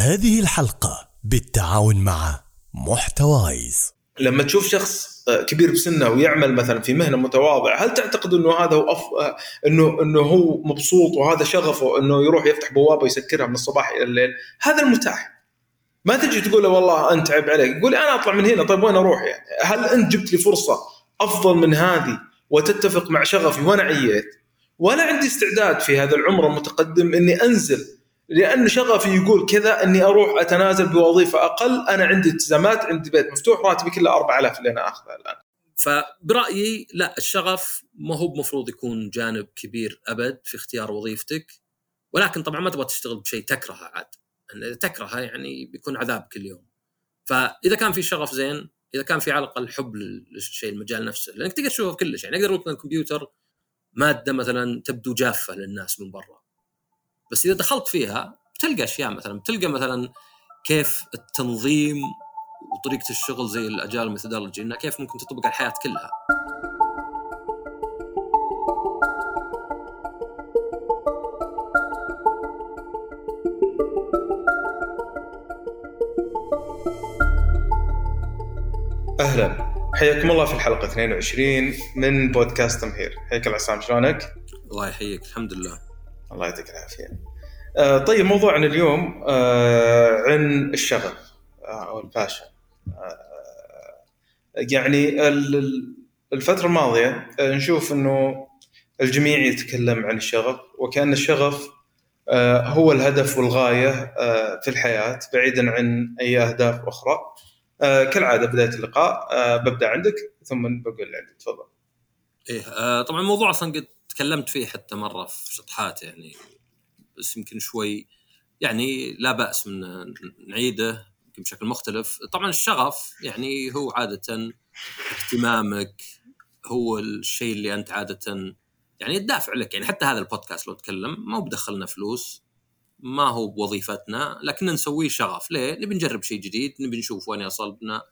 هذه الحلقة بالتعاون مع محتوايز. لما تشوف شخص آه، كبير بسنه ويعمل مثلا في مهنة متواضعة هل تعتقد إنه هذا هو أف... آه، إنه إنه هو مبسوط وهذا شغفه إنه يروح يفتح بوابة ويسكرها من الصباح إلى الليل؟ هذا المتاح. ما تجي تقول له والله أنت عيب عليك يقول أنا أطلع من هنا طيب وين أروح يعني؟ هل أنت جبت لي فرصة أفضل من هذه وتتفق مع شغفي وأنا عييت؟ ولا عندي استعداد في هذا العمر المتقدم إني أنزل لأن شغفي يقول كذا أني أروح أتنازل بوظيفة أقل. أنا عندي التزامات عندي بيت مفتوح راتبي كله 4000 اللي أنا أخذه الآن. فبرأيي لا الشغف ما هو بمفروض يكون جانب كبير أبد في اختيار وظيفتك. ولكن طبعا ما تبغى تشتغل بشيء تكرهه عاد. يعني تكرهه يعني بيكون عذاب كل يوم. فإذا كان في شغف زين إذا كان في على الأقل حب للشيء المجال نفسه. لأنك تقدر تشوفه كلش. يعني أقدر أقول الكمبيوتر مادة مثلا تبدو جافة للناس من برا. بس إذا دخلت فيها بتلقى أشياء مثلا بتلقى مثلا كيف التنظيم وطريقة الشغل زي الاجال ميثودولوجي إنها كيف ممكن تطبق على الحياة كلها. أهلا. حياكم الله في الحلقة 22 من بودكاست تمهير. حياك الله عصام شلونك؟ الله يحييك الحمد لله. الله يعطيك العافية. آه طيب موضوعنا اليوم آه عن الشغف آه، أو الباشن يعني الفترة الماضية نشوف إنه الجميع يتكلم عن الشغف وكأن الشغف هو الهدف والغاية في الحياة بعيدا عن أي أهداف أخرى. كالعادة بداية اللقاء ببدأ عندك ثم بقول عندي تفضل. إيه طبعا الموضوع أصلا قد تكلمت فيه حتى مرة في شطحات يعني بس يمكن شوي يعني لا بأس من نعيده يمكن بشكل مختلف. طبعا الشغف يعني هو عادة اهتمامك هو الشيء اللي أنت عادة يعني الدافع لك. يعني حتى هذا البودكاست لو تكلم ما هو بدخلنا فلوس ما هو بوظيفتنا لكن نسويه شغف. ليه؟ نبي نجرب شيء جديد نبي نشوف وين يصل بنا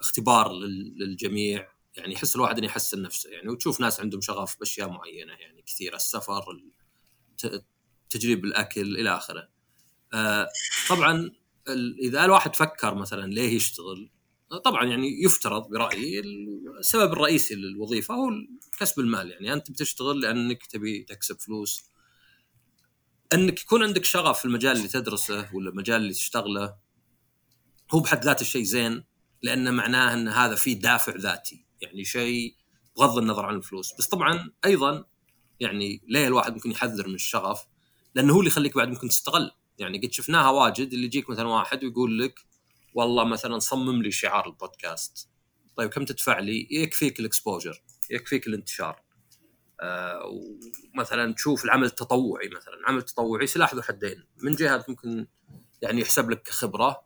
اختبار للجميع. يعني يحس الواحد إنه يحسن نفسه يعني وتشوف ناس عندهم شغف بأشياء معينة يعني كثيرة السفر تجريب الأكل إلى آخره. آه طبعا إذا الواحد فكر مثلا ليه يشتغل طبعا يعني يفترض برأيي السبب الرئيسي للوظيفة هو كسب المال يعني أنت بتشتغل لأنك تبي تكسب فلوس أنك يكون عندك شغف في المجال اللي تدرسه ولا المجال اللي تشتغله هو بحد ذاته شيء زين لأنه معناه إن هذا فيه دافع ذاتي يعني شيء بغض النظر عن الفلوس. بس طبعا أيضا يعني ليه الواحد ممكن يحذر من الشغف؟ لأنه هو اللي يخليك بعد ممكن تستغل. يعني قد شفناها واجد اللي يجيك مثلا واحد ويقول لك والله مثلا صمم لي شعار البودكاست. طيب كم تدفع لي؟ يكفيك الإكسبوجر يكفيك الانتشار. آه، ومثلا تشوف العمل التطوعي مثلا. العمل التطوعي سلاح ذو حدين. من جهة ممكن يعني يحسب لك خبره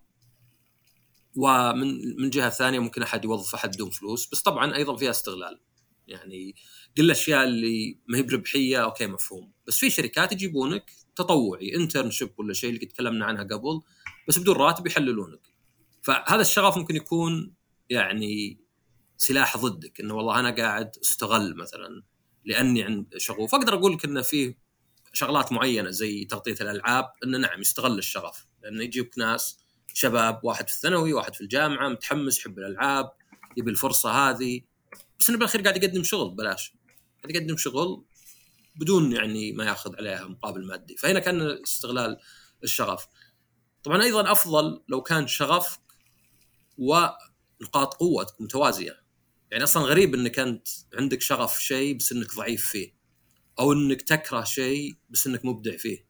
ومن من جهة ثانية ممكن أحد يوظف أحد بدون فلوس بس طبعا أيضا فيها استغلال. يعني كل الأشياء اللي ما هي بربحية okay مفهوم. بس في شركات يجيبونك تطوعي internship ولا شيء اللي تكلمنا عنها قبل بس بدون راتب يحللونك. فهذا الشغف ممكن يكون يعني سلاح ضدك إنه والله أنا قاعد أستغل مثلا لأني عند شغوف. أقدر أقول لك انه في شغلات معينة زي تغطية الألعاب إنه نعم يستغل الشغف. لأنه يجيبك ناس شباب واحد في الثانوي واحد في الجامعة متحمس يحب الألعاب يبي الفرصة هذه. بس إنه بالأخير قاعد يقدم شغل ببلاش قاعد يقدم شغل بدون يعني ما ياخذ عليها مقابل مادي. فهنا كان استغلال الشغف. طبعا أيضا أفضل لو كان شغفك ونقاط قوتك متوازية. يعني أصلا غريب إنك أنت عندك شغف شيء بس إنك ضعيف فيه أو إنك تكره شيء بس إنك مبدع فيه.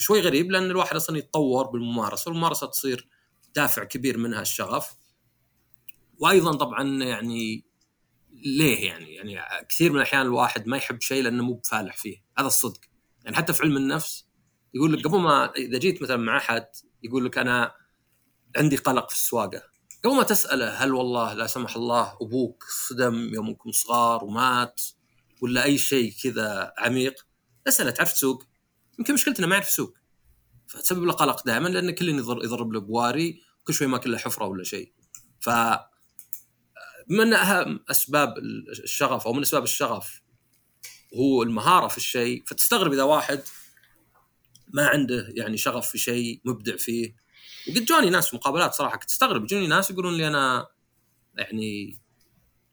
شوي غريب لأن الواحد أصلا يتطور بالممارسة والممارسة تصير دافع كبير منها الشغف وأيضا طبعا يعني ليه يعني؟ يعني كثير من الأحيان الواحد ما يحب شيء لأنه مو بفالح فيه. هذا الصدق. يعني حتى في علم النفس يقول لك قبل ما إذا جيت مثلا مع أحد يقول لك أنا عندي قلق في السواقة. قبل ما تسأله هل والله لا سمح الله أبوك صدم يوم كنتم صغار ومات ولا أي شيء كذا عميق اسأله تعرف تسوق؟ يمكن مشكلتنا ما يعرف يسوق. فتسبب له قلق دائما لأن كل يضرب له بواري كل شوي ما كله حفرة ولا شيء. ف من أهم أسباب الشغف أو من أسباب الشغف هو المهارة في الشيء. فتستغرب إذا واحد ما عنده يعني شغف في شيء مبدع فيه. وقد جوني ناس في مقابلات صراحة كنت أستغرب. يجوني ناس يقولون لي أنا يعني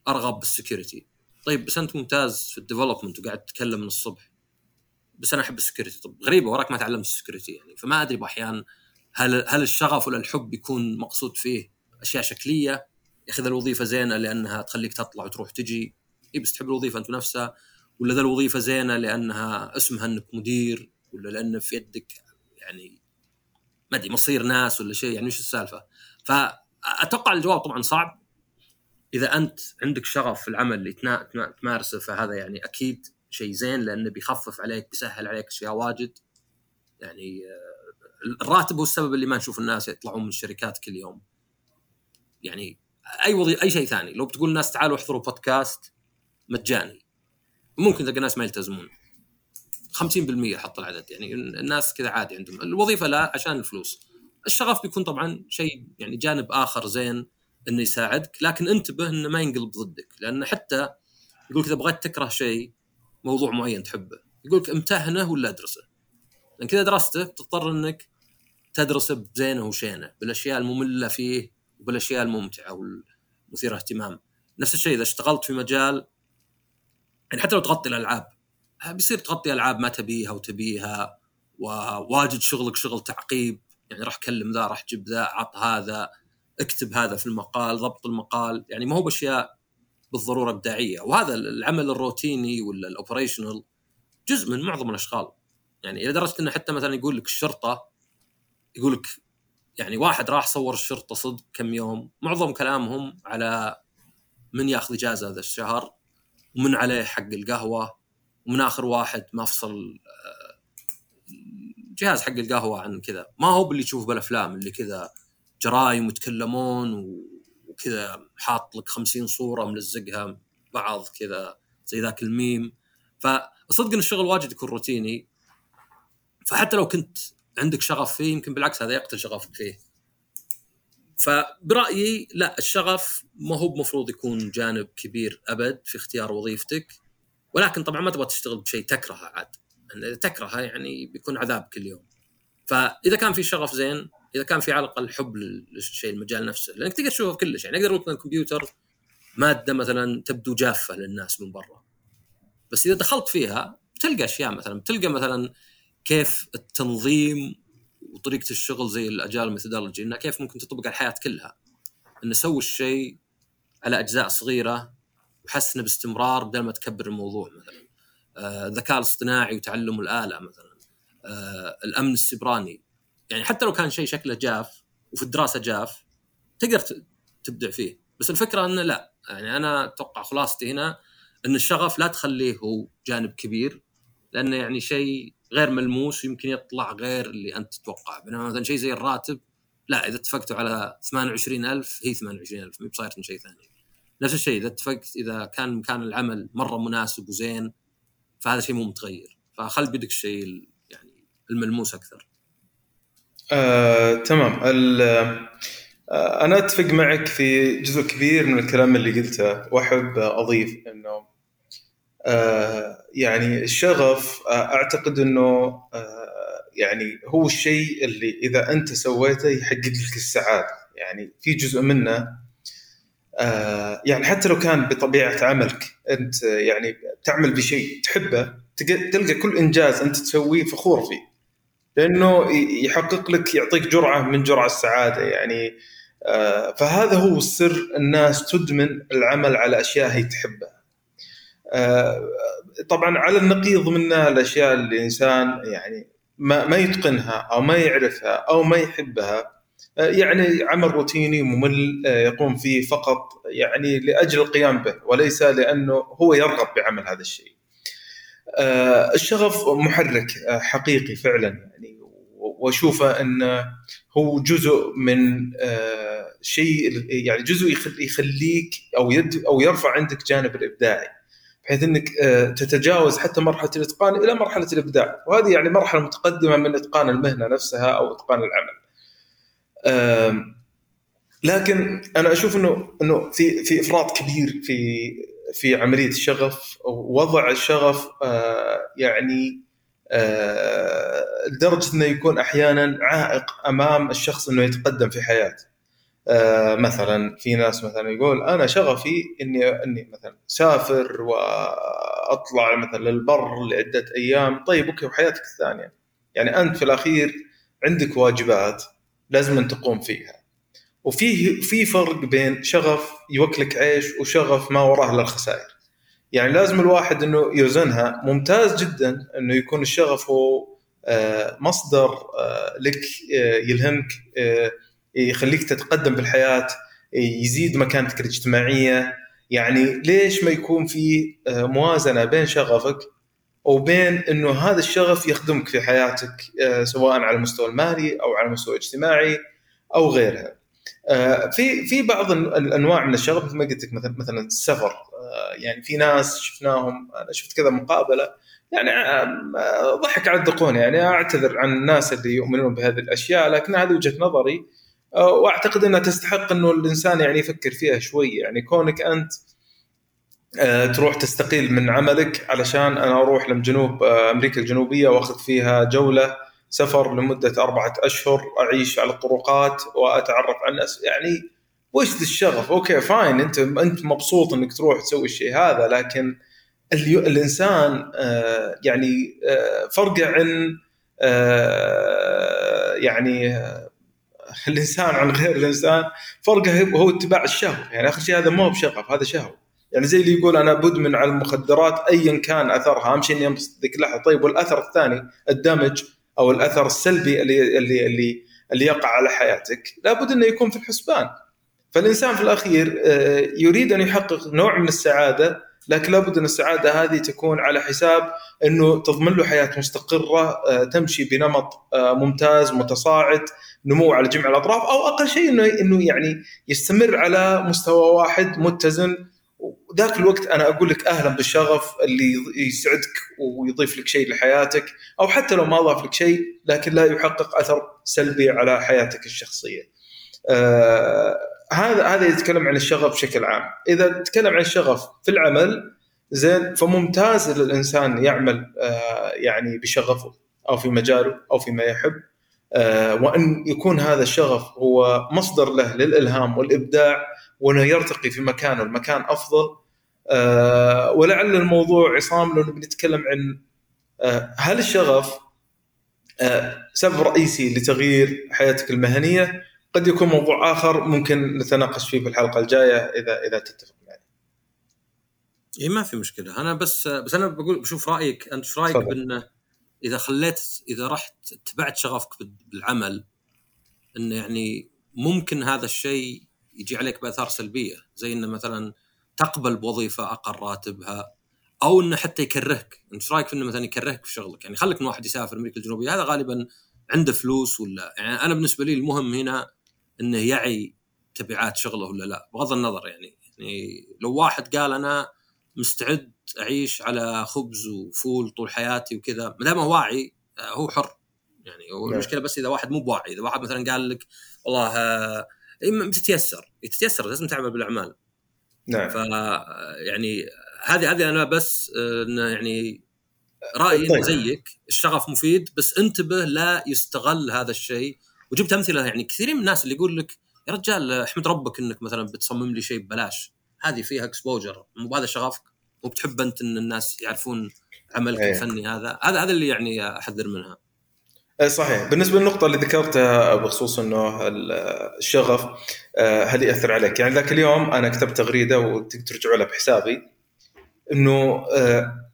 أرغب بال security طيب بس أنت ممتاز في ال development وقاعد تتكلم من الصبح. بس أنا أحب ال security طب غريبة وراك ما تعلمت ال security يعني. فما أدري باحيان هل هل الشغف ولا الحب يكون مقصود فيه أشياء شكلية؟ ياخذ الوظيفة زينة لأنها تخليك تطلع وتروح تجي. اي بس تحب الوظيفة أنت نفسها؟ ولا ذا الوظيفة زينة لأنها اسمها إنك مدير؟ ولا لأن في يدك يعني ما أدري مصير ناس ولا شيء؟ يعني وش السالفة؟ فأتوقع الجواب طبعا صعب. إذا أنت عندك شغف في العمل اللي تمارسه فهذا يعني أكيد شيء زين لأنه بيخفف عليك بيسهل عليك أشياء واجد. يعني آه، الراتب هو السبب اللي ما نشوف الناس يطلعون من الشركات كل يوم. يعني أي وظيفه أي شيء ثاني. لو بتقول الناس تعالوا احضروا بودكاست مجاني ممكن تلقى ناس ما يلتزمون. 50% حط العدد. يعني الناس كذا عادي عندهم. الوظيفة لا عشان الفلوس. الشغف بيكون طبعا شيء يعني جانب آخر زين إنه يساعدك. لكن انتبه إنه ما ينقلب ضدك. لأن حتى يقول اذا بغيت تكره شيء. موضوع معين تحبه. يقول لك امتهنه ولا ادرسه. لأن كذا درسته بتضطر إنك تدرسه بزينة وشينة بالأشياء المملة فيه وبالأشياء الممتعة والمثيرة اهتمام. نفس الشيء إذا اشتغلت في مجال يعني حتى لو تغطي الألعاب بيصير تغطي ألعاب ما تبيها وتبيها وواجد شغلك شغل تعقيب يعني راح كلم ذا راح جيب ذا عط هذا اكتب هذا في المقال ضبط المقال يعني ما هو بأشياء بالضرورة إبداعية. وهذا العمل الروتيني ولا ال operational جزء من معظم الأشغال. يعني إلى درجة إنه حتى مثلا يقول لك الشرطة يقول لك يعني واحد راح صور الشرطة صدق كم يوم معظم كلامهم على من يأخذ إجازة هذا الشهر ومن عليه حق القهوة ومن آخر واحد ما فصل آه، جهاز حق القهوة عن كذا. ما هو باللي تشوف بالأفلام اللي كذا جرايم ويتكلمون وكذا حاط لك 50 صورة ملزقها بعض كذا زي ذاك الميم. فصدق إن الشغل واجد يكون روتيني. فحتى لو كنت عندك شغف فيه يمكن بالعكس هذا يقتل شغفك فيه. فبرأيي لا الشغف ما هو بمفروض يكون جانب كبير أبد في اختيار وظيفتك. ولكن طبعا ما تبغى تشتغل بشيء تكرهه عاد. يعني اذا تكرهه يعني بيكون عذاب كل يوم فإذا كان في شغف زين إذا كان في على الاقل حب للشيء المجال نفسه. لأنك تقدر تشوفه في كلش. يعني أقدر أقول الكمبيوتر مادة مثلا تبدو جافة للناس من برا. بس إذا دخلت فيها بتلقى أشياء مثلا. بتلقى مثلا كيف التنظيم وطريقة الشغل زي ال agile methodology إنها كيف ممكن تطبق على الحياة كلها. ان سوي الشيء على أجزاء صغيرة وحسنة باستمرار بدل ما تكبر الموضوع مثلا. آه، الذكاء آه الاصطناعي وتعلم الآلة مثلا. آه الأمن السيبراني يعني حتى لو كان شيء شكله جاف وفي الدراسة جاف تقدر تبدع فيه. بس الفكرة إنه لا. يعني أنا أتوقع خلاصتي هنا إن الشغف لا تخليه هو جانب كبير لأنه يعني شيء غير ملموس ويمكن يطلع غير اللي أنت تتوقع بينما مثلا شيء زي الراتب لا إذا اتفقتوا على 28000 هي 28000 مو بصاير شيء ثاني. نفس الشيء إذا اتفقت إذا كان مكان العمل مرة مناسب وزين فهذا شيء مو متغير. فخل بيدك الشيء يعني الملموس أكثر. آه، تمام. آه، أنا أتفق معك في جزء كبير من الكلام اللي قلته. وأحب أضيف إنه آه، يعني الشغف آه، أعتقد إنه يعني هو الشيء اللي إذا أنت سويته يحقق لك السعادة. يعني في جزء منه يعني حتى لو كان بطبيعة عملك أنت يعني تعمل بشيء تحبه تلقى كل إنجاز أنت تسويه فخور فيه. لأنه يحقق لك يعطيك جرعة من جرعة السعادة يعني. آه، فهذا هو السر الناس تدمن العمل على أشياء هي تحبها. آه، طبعا على النقيض منها الأشياء اللي الإنسان يعني ما ما يتقنها أو ما يعرفها أو ما يحبها. آه، يعني عمل روتيني ممل يقوم فيه فقط يعني لأجل القيام به وليس لأنه هو يرغب بعمل هذا الشيء. الشغف محرك حقيقي فعلا يعني واشوفه انه هو جزء من آه، شيء يعني جزء يخليك أو يد أو يرفع عندك جانب الإبداعي بحيث أنك آه، تتجاوز حتى مرحلة الإتقان إلى مرحلة الإبداع وهذه يعني مرحلة متقدمة من إتقان المهنة نفسها أو إتقان العمل. لكن أنا أشوف إنه إنه في في إفراط كبير في في عملية الشغف ووضع الشغف آه، يعني آه، لدرجة إنه يكون أحيانا عائق أمام الشخص إنه يتقدم في حياته. آه، مثلا في ناس مثلا يقول أنا شغفي إني إني مثلا سافر وأطلع مثلا للبر لعدة أيام، طيب أوكي وحياتك الثانية. يعني أنت في الأخير عندك واجبات لازم أن تقوم فيها. وفي في فرق بين شغف يوكلك عيش وشغف ما وراه الا الخسائر. يعني لازم الواحد إنه يوزنها ممتاز جدا إنه يكون الشغف هو آه، مصدر آه، لك آه، يلهمك يخليك تتقدم بالحياة يزيد مكانتك الاجتماعية يعني ليش ما يكون في موازنة بين شغفك وبين إنه هذا الشغف يخدمك في حياتك سواء على المستوى المالي أو على المستوى الاجتماعي أو غيرها. في في بعض الأنواع من الشغف مثل ما قلت لك مثلا مثلا السفر. يعني في ناس شفناهم أنا شفت كذا مقابلة يعني ضحك على الدقون يعني أعتذر عن الناس اللي يؤمنون بهذه الأشياء لكن هذه وجهة نظري وأعتقد إنها تستحق إنه الإنسان يعني يفكر فيها شوي. يعني كونك أنت تروح تستقيل من عملك علشان أنا أروح لجنوب أمريكا الجنوبية وأخذ فيها جولة سفر لمدة أربعة أشهر أعيش على الطرقات وأتعرف على الناس. يعني وش الشغف؟ okay fine. أنت أنت مبسوط إنك تروح تسوي الشيء هذا لكن الإنسان آه، يعني آه، فرقه عن آه، يعني الإنسان عن غير الإنسان فرقه هو اتباع الشهوة. يعني آخر شيء هذا مو بشغف هذا شهوة. يعني زي اللي يقول أنا بدمن على المخدرات ايا كان أثرها اهم شيء إني انبسط ذيك اللحظة. طيب والأثر الثاني ال damage. أو الأثر السلبي اللي اللي اللي اللي يقع على حياتك لابد أنه يكون في الحسبان. فالإنسان في الأخير آه، يريد أن يحقق نوع من السعادة لكن لابد أن السعادة هذه تكون على حساب أنه تضمن له حياة مستقرة آه، تمشي بنمط آه، ممتاز متصاعد نمو على جميع الأطراف أو أقل شيء انه أنه يعني يستمر على مستوى واحد متزن وذاك الوقت أنا أقول لك أهلا بالشغف اللي يسعدك ويضيف لك شيء لحياتك أو حتى لو ما ضاف لك شيء لكن لا يحقق أثر سلبي على حياتك الشخصية. هذا هذا يتكلم عن الشغف بشكل عام إذا تكلم عن الشغف في العمل زين فممتاز للإنسان يعمل آه يعني بشغفه أو في مجاله أو فيما يحب آه وإن يكون هذا الشغف هو مصدر له للإلهام والإبداع وإنه يرتقي في مكانه المكان أفضل. آه ولعل الموضوع عصام لأنه بنتكلم عن آه هل الشغف آه سبب رئيسي لتغيير حياتك المهنية؟ قد يكون موضوع آخر ممكن نتناقش فيه في الحلقة الجاية إذا إذا تتفق معي. اي ما في مشكلة. أنا بس بس أنا بقول بشوف رأيك أنت إيش رأيك بأنه إذا خليت إذا رحت اتبعت شغفك بالعمل إنه يعني ممكن هذا الشيء يجي عليك بأثار سلبية زي إنه مثلا تقبل بوظيفة أقل راتبها أو إنه حتى يكرهك، إنت إيش رأيك في إنه مثلا يكرهك في شغلك؟ يعني خليك من واحد يسافر أمريكا الجنوبية هذا غالبا عنده فلوس ولا يعني أنا بالنسبة لي المهم هنا إنه يعي تبعات شغله ولا لا بغض النظر يعني يعني لو واحد قال أنا مستعد أعيش على خبز وفول طول حياتي وكذا ما دام واعي آه، هو حر يعني نعم. المشكلة بس إذا واحد مو بواعي إذا واحد مثلا قال لك والله آه، تتيسر تتيسر لازم تعمل بالأعمال. نعم. ف يعني هذه هذه أنا بس آه، يعني رأيي طيب. زيك. الشغف مفيد بس انتبه لا يستغل هذا الشيء. وجبت أمثلة يعني كثيرين من الناس اللي يقول لك يا رجال احمد ربك إنك مثلا بتصمم لي شيء ببلاش. هذه فيها اكسبوجر مو بهذا شغفك؟ مو بتحب أنت إن الناس يعرفون عملك أيه. الفني هذا؟ هذا هذا اللي يعني أحذر منها. إيه، صحيح. بالنسبة للنقطة اللي ذكرتها بخصوص إنه الشغف آه، هل يأثر عليك؟ يعني ذاك اليوم أنا كتبت تغريدة وترجعوا لها بحسابي إنه آه،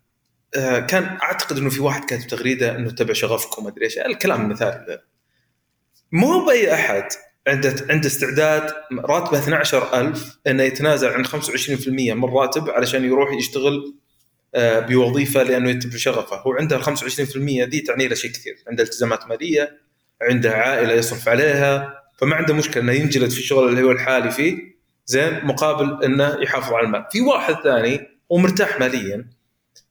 آه، كان أعتقد إنه في واحد كاتب تغريدة إنه تبع شغفك وما أدري إيش. الكلام المثالي مو بأي أحد عنده عنده استعداد راتبه 12000 إنه يتنازل عن 25% من الراتب علشان يروح يشتغل آه، بوظيفة لأنه يتبع شغفه، هو عنده ال 25% دي تعني له شيء كثير، عنده التزامات مالية، عنده عائلة يصرف عليها، فما عنده مشكلة إنه ينجلد في الشغل اللي هو الحالي فيه زين مقابل إنه يحافظ على المال، في واحد ثاني هو مرتاح ماليا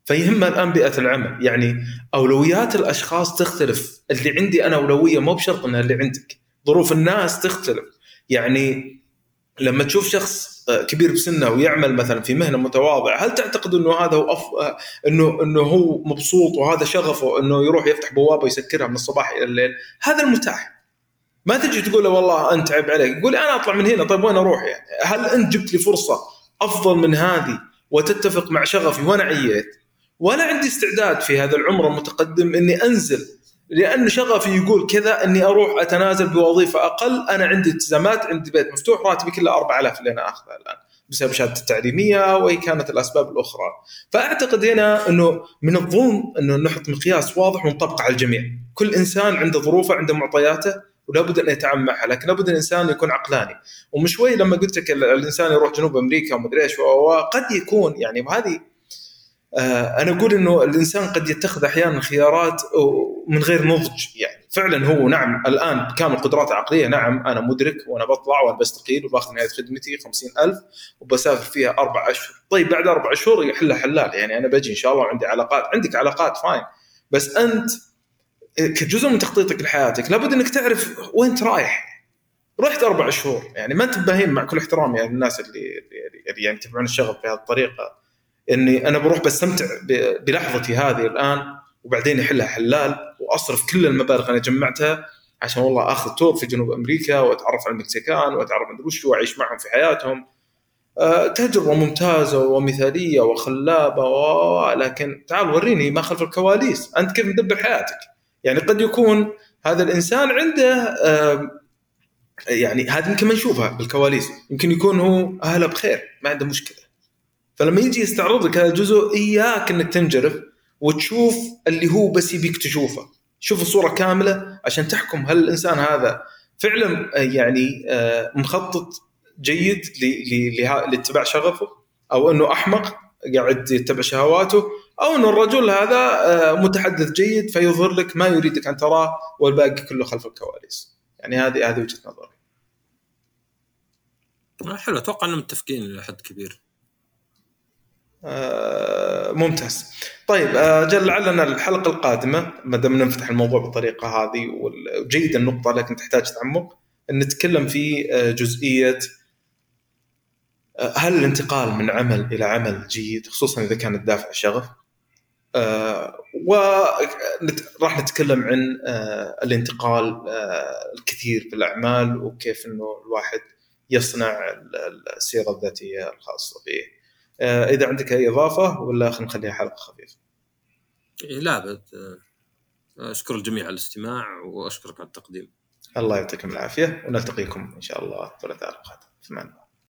فيهمه الآن بيئة العمل. يعني أولويات الأشخاص تختلف. اللي عندي أنا أولوية مو بشرط إنها اللي عندك. ظروف الناس تختلف. يعني لما تشوف شخص آه، كبير بسنه ويعمل مثلا في مهنة متواضعة هل تعتقد إنه هذا هو أف... إنه إنه هو مبسوط وهذا شغفه إنه يروح يفتح بوابة ويسكرها من الصباح إلى الليل؟ هذا المتاح. ما تجي تقول له والله أنت عيب عليك يقول أنا أطلع من هنا طيب وين أروح يعني؟ هل أنت جبت لي فرصة أفضل من هذه وتتفق مع شغفي وأنا عييت؟ ولا عندي استعداد في هذا العمر المتقدم إني أنزل لأن شغفي يقول كذا أني أروح أتنازل بوظيفة أقل. أنا عندي التزامات عندي بيت مفتوح راتبي كله 4000 اللي أنا أخذه الآن بسبب شهادتي التعليمية وهي كانت الأسباب الأخرى. فأعتقد هنا أنه من الظلم أنه نحط مقياس واضح ونطبقه على الجميع. كل إنسان عنده ظروفه عنده معطياته ولا بد أن يتعامل معها. لكن لابد الإنسان يكون عقلاني. ومن شوي لما قلت لك الإنسان يروح جنوب أمريكا ومدري إيش وقد يكون يعني وهذه أنا أقول إنه الإنسان قد يتخذ أحيانا خيارات من غير نضج يعني فعلا هو نعم الآن كامل قدراته العقلية نعم أنا مدرك وأنا بطلع وأنا بستقيل وباخذ نهاية خدمتي 50000 وبسافر فيها أربع أشهر. طيب بعد أربع شهور يحلها حلال يعني أنا بجي إن شاء الله وعندي علاقات عندك علاقات fine بس أنت كجزء من تخطيطك لحياتك لابد إنك تعرف وين رايح. رحت أربع شهور يعني ما أنت بهيم مع كل احترامي يعني الناس اللي يعني يتبعون الشغل بهذه الطريقة. إني أنا بروح بستمتع بلحظتي هذه الآن وبعدين يحلها حلال وأصرف كل المبالغ أنا جمعتها عشان والله آخذ tour في جنوب أمريكا وأتعرف على المكسيكان وأتعرف على وش وأعيش معهم في حياتهم. أه تجربة ممتازة ومثالية وخلابة و... لكن تعال وريني ما خلف الكواليس. أنت كيف مدبر حياتك؟ يعني قد يكون هذا الإنسان عنده أه يعني هذه يمكن ما نشوفها بالكواليس يمكن يكون هو أهله بخير ما عنده مشكلة. فلما يجي يستعرض لك هذا الجزء إياك إنك تنجرف وتشوف اللي هو بس يبيك تشوفه. شوف الصورة كاملة عشان تحكم هل الإنسان هذا فعلا يعني آه، مخطط جيد لاتباع شغفه أو إنه أحمق قاعد يتبع شهواته أو إنه الرجل هذا آه، متحدث جيد فيظهر لك ما يريدك أن تراه والباقي كله خلف الكواليس. يعني هذه هذه وجهة نظري. حلو. أتوقع إنهم متفقين إلى حد كبير. آه، ممتاز. طيب آه، جل لعلنا الحلقة القادمة ما دام نفتح الموضوع بالطريقة هذه وجيد النقطة لكن تحتاج تعمق نتكلم في آه، جزئية هل الانتقال من عمل إلى عمل جيد خصوصا إذا كان الدافع شغف؟ وراح نتكلم عن الانتقال الكثير في الأعمال وكيف إنه الواحد يصنع السيرة الذاتية الخاصة به. آه، إذا عندك أي إضافة ولا خلينا نخليها حلقة خفيفة. إيه، لا بد آه، أشكر الجميع على الاستماع وأشكرك على التقديم. الله يعطيكم العافية ونلتقيكم إن شاء الله الثلاثاء القادم في